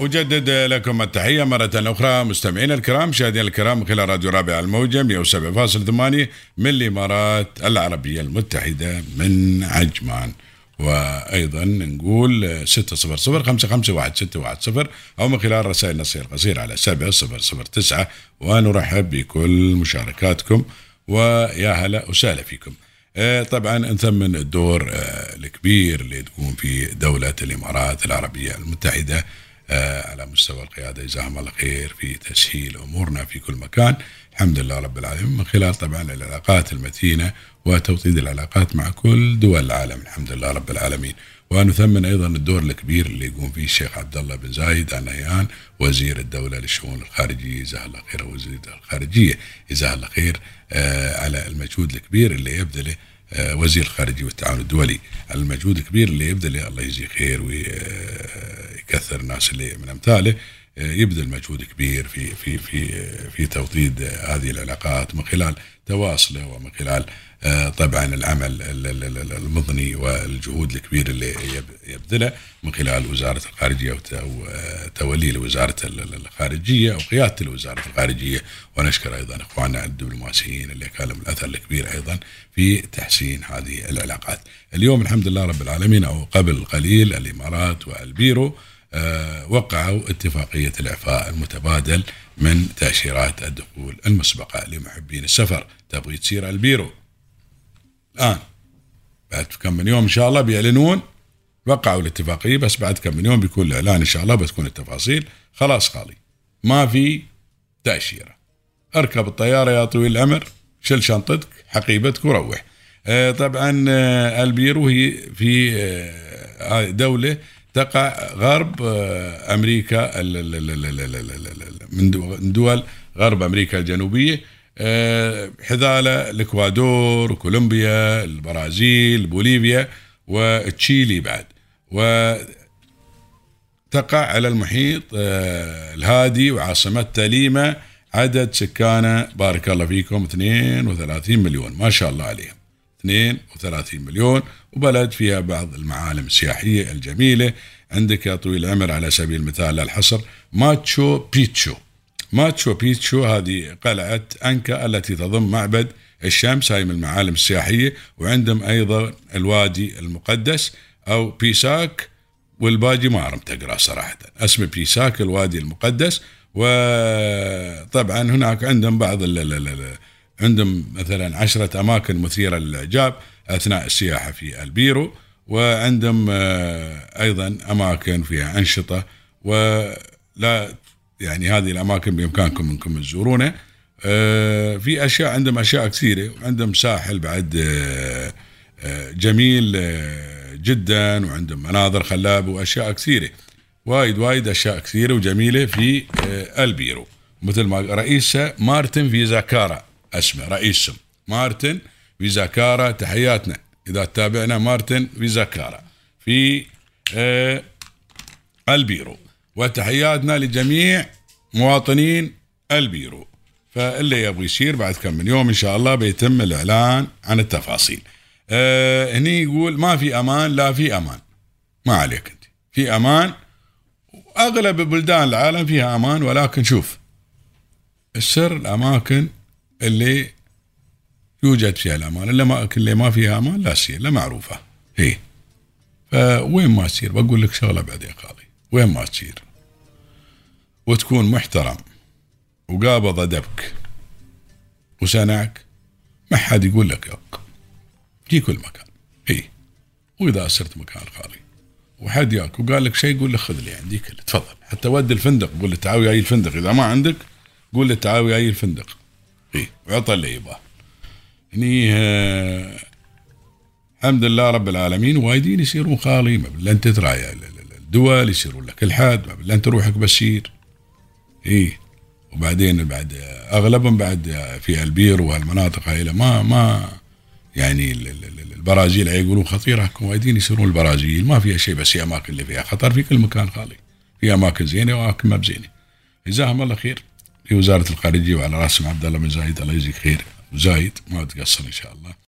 أجدد لكم التحية مرة أخرى مستمعينا الكرام مشاهدينا الكرام من خلال راديو رابع الموجة 107.8 من الإمارات العربية المتحدة من عجمان. وأيضا نقول 600 551610 أو من خلال رسائل نصية القصير على 7009 ونرحب بكل مشاركاتكم. ويا هلا وسهلا فيكم. آه، طبعا نثمن الدور آه، الكبير اللي تكون في دولة الإمارات العربية المتحدة على مستوى القيادة. جزاهم الله خير في تسهيل أمورنا في كل مكان. الحمد لله رب العالمين. من خلال طبعا العلاقات المتينة وتوطيد العلاقات مع كل دول العالم. الحمد لله رب العالمين. ونثمن أيضا الدور الكبير اللي يقوم فيه الشيخ عبد الله بن زايد ال نهيان وزير الدولة للشؤون الخارجية جزاه الله خير وزير الخارجية جزاه الله خير آه على المجهود الكبير اللي يبذله آه وزير الخارجيه والتعاون الدولي على المجهود الكبير اللي يبذله الله يجزيه خير ويكثر الناس اللي من أمثاله. آه، يبذل مجهود كبير في في في في توطيد هذه العلاقات من خلال تواصله ومن خلال آه، طبعا العمل المضني والجهود الكبيره اللي يبذلها من خلال وزارة الخارجية وتولي لوزارة الخارجية أو قيادة وزاره الخارجية ونشكر أيضا إخواننا الدبلوماسيين اللي كان لهم الأثر الكبير أيضا في تحسين هذه العلاقات. اليوم الحمد لله رب العالمين أو قبل قليل الإمارات والبيرو آه، وقعوا اتفاقية الإعفاء المتبادل من تأشيرات الدخول المسبقة لمحبين السفر، تبغي تصير البيرو. الآن بعد كم من يوم إن شاء الله بيعلنون وقعوا الاتفاقية بس بعد كم من يوم بيكون الإعلان إن شاء الله بتكون التفاصيل. خلاص خالي ما في تأشيرة. اركب الطيارة يا طويل العمر شل شنطتك حقيبتك وروح. آه طبعا آه البيرو هي في آه دولة تقع غرب أمريكا من دول غرب أمريكا الجنوبية. آه، حذاله الاكوادور كولومبيا البرازيل بوليفيا وتشيلي بعد. وتقع على المحيط آه، الهادي وعاصمتها ليما عدد سكانه بارك الله فيكم 32 مليون. ما شاء الله عليهم. 32 مليون وبلد فيها بعض المعالم السياحية الجميلة. عندك يا طويل العمر على سبيل المثال الحصر ماتشو بيتشو. ماتشو بيتشو هذه قلعة إنكا التي تضم معبد الشمس هاي من المعالم السياحية وعندهم أيضا الوادي المقدس أو بيساك والباقي ما عرفت أقرأ صراحة. اسمه بيساك الوادي المقدس وطبعا هناك عندهم بعض عندهم مثلا عشرة أماكن مثيرة للإعجاب أثناء السياحة في البيرو وعندهم آه، أيضا أماكن فيها أنشطة ولا يعني هذه الأماكن بإمكانكم أنكم تزورونها. آه، في أشياء عندهم أشياء كثيرة وعندهم ساحل بعد آه، جميل جدا وعندهم مناظر خلابة وأشياء كثيرة. وايد وايد أشياء كثيرة وجميلة في البيرو. مثل ما رئيسة مارتن فيزاكارا اسمه رئيسهم مارتن فيزاكارا تحياتنا. إذا تتابعنا مارتن فيزاكارا. في البيرو. وتحياتنا لجميع مواطنين البيرو. فاللي يبغى يصير بعد كم من يوم إن شاء الله بيتم الإعلان عن التفاصيل. أه هني يقول ما في أمان لا في أمان. ما عليك أنت. في أمان. أغلب بلدان العالم فيها أمان ولكن شوف السر الأماكن اللي يوجد فيها الامان الاماكن اللي ما فيها أمان لا تصير لا معروفة. هي. فوين ما تصير بقول لك شغلة بعدين خالي وين ما تصير وتكون محترم وقابض أدبك وسنعك ما حد يقول لك يق في كل مكان. اي وإذا صرت مكان خالي وحد ياك وقال لك شيء قول له خذ لي عندي كله تفضل. حتى ود الفندق قول له تعال وياي الفندق. إذا ما عندك قول له تعال وياي الفندق. اي وعطى اللي يبغاه هني آه الحمد لله رب العالمين وايدين يصيرون خالي ما بالله انت ترى دول يصيرون لك الحد ما بالله انت روحك بسير إيه وبعدين بعد أغلبهم بعد في البير وهالمناطق هاي ما ما يعني البرازيل يقولون خطيره وايدين يصيرون البرازيل ما فيها شيء بس في أماكن اللي فيها خطر في كل مكان خالي. في أماكن زينة وأماكن ما بزينة. جزاهم الله خير. في وزاره الخارجية وعلى راسهم عبد الله بن زايد الله يجزيك خير. وزايد ما تقصر إن شاء الله.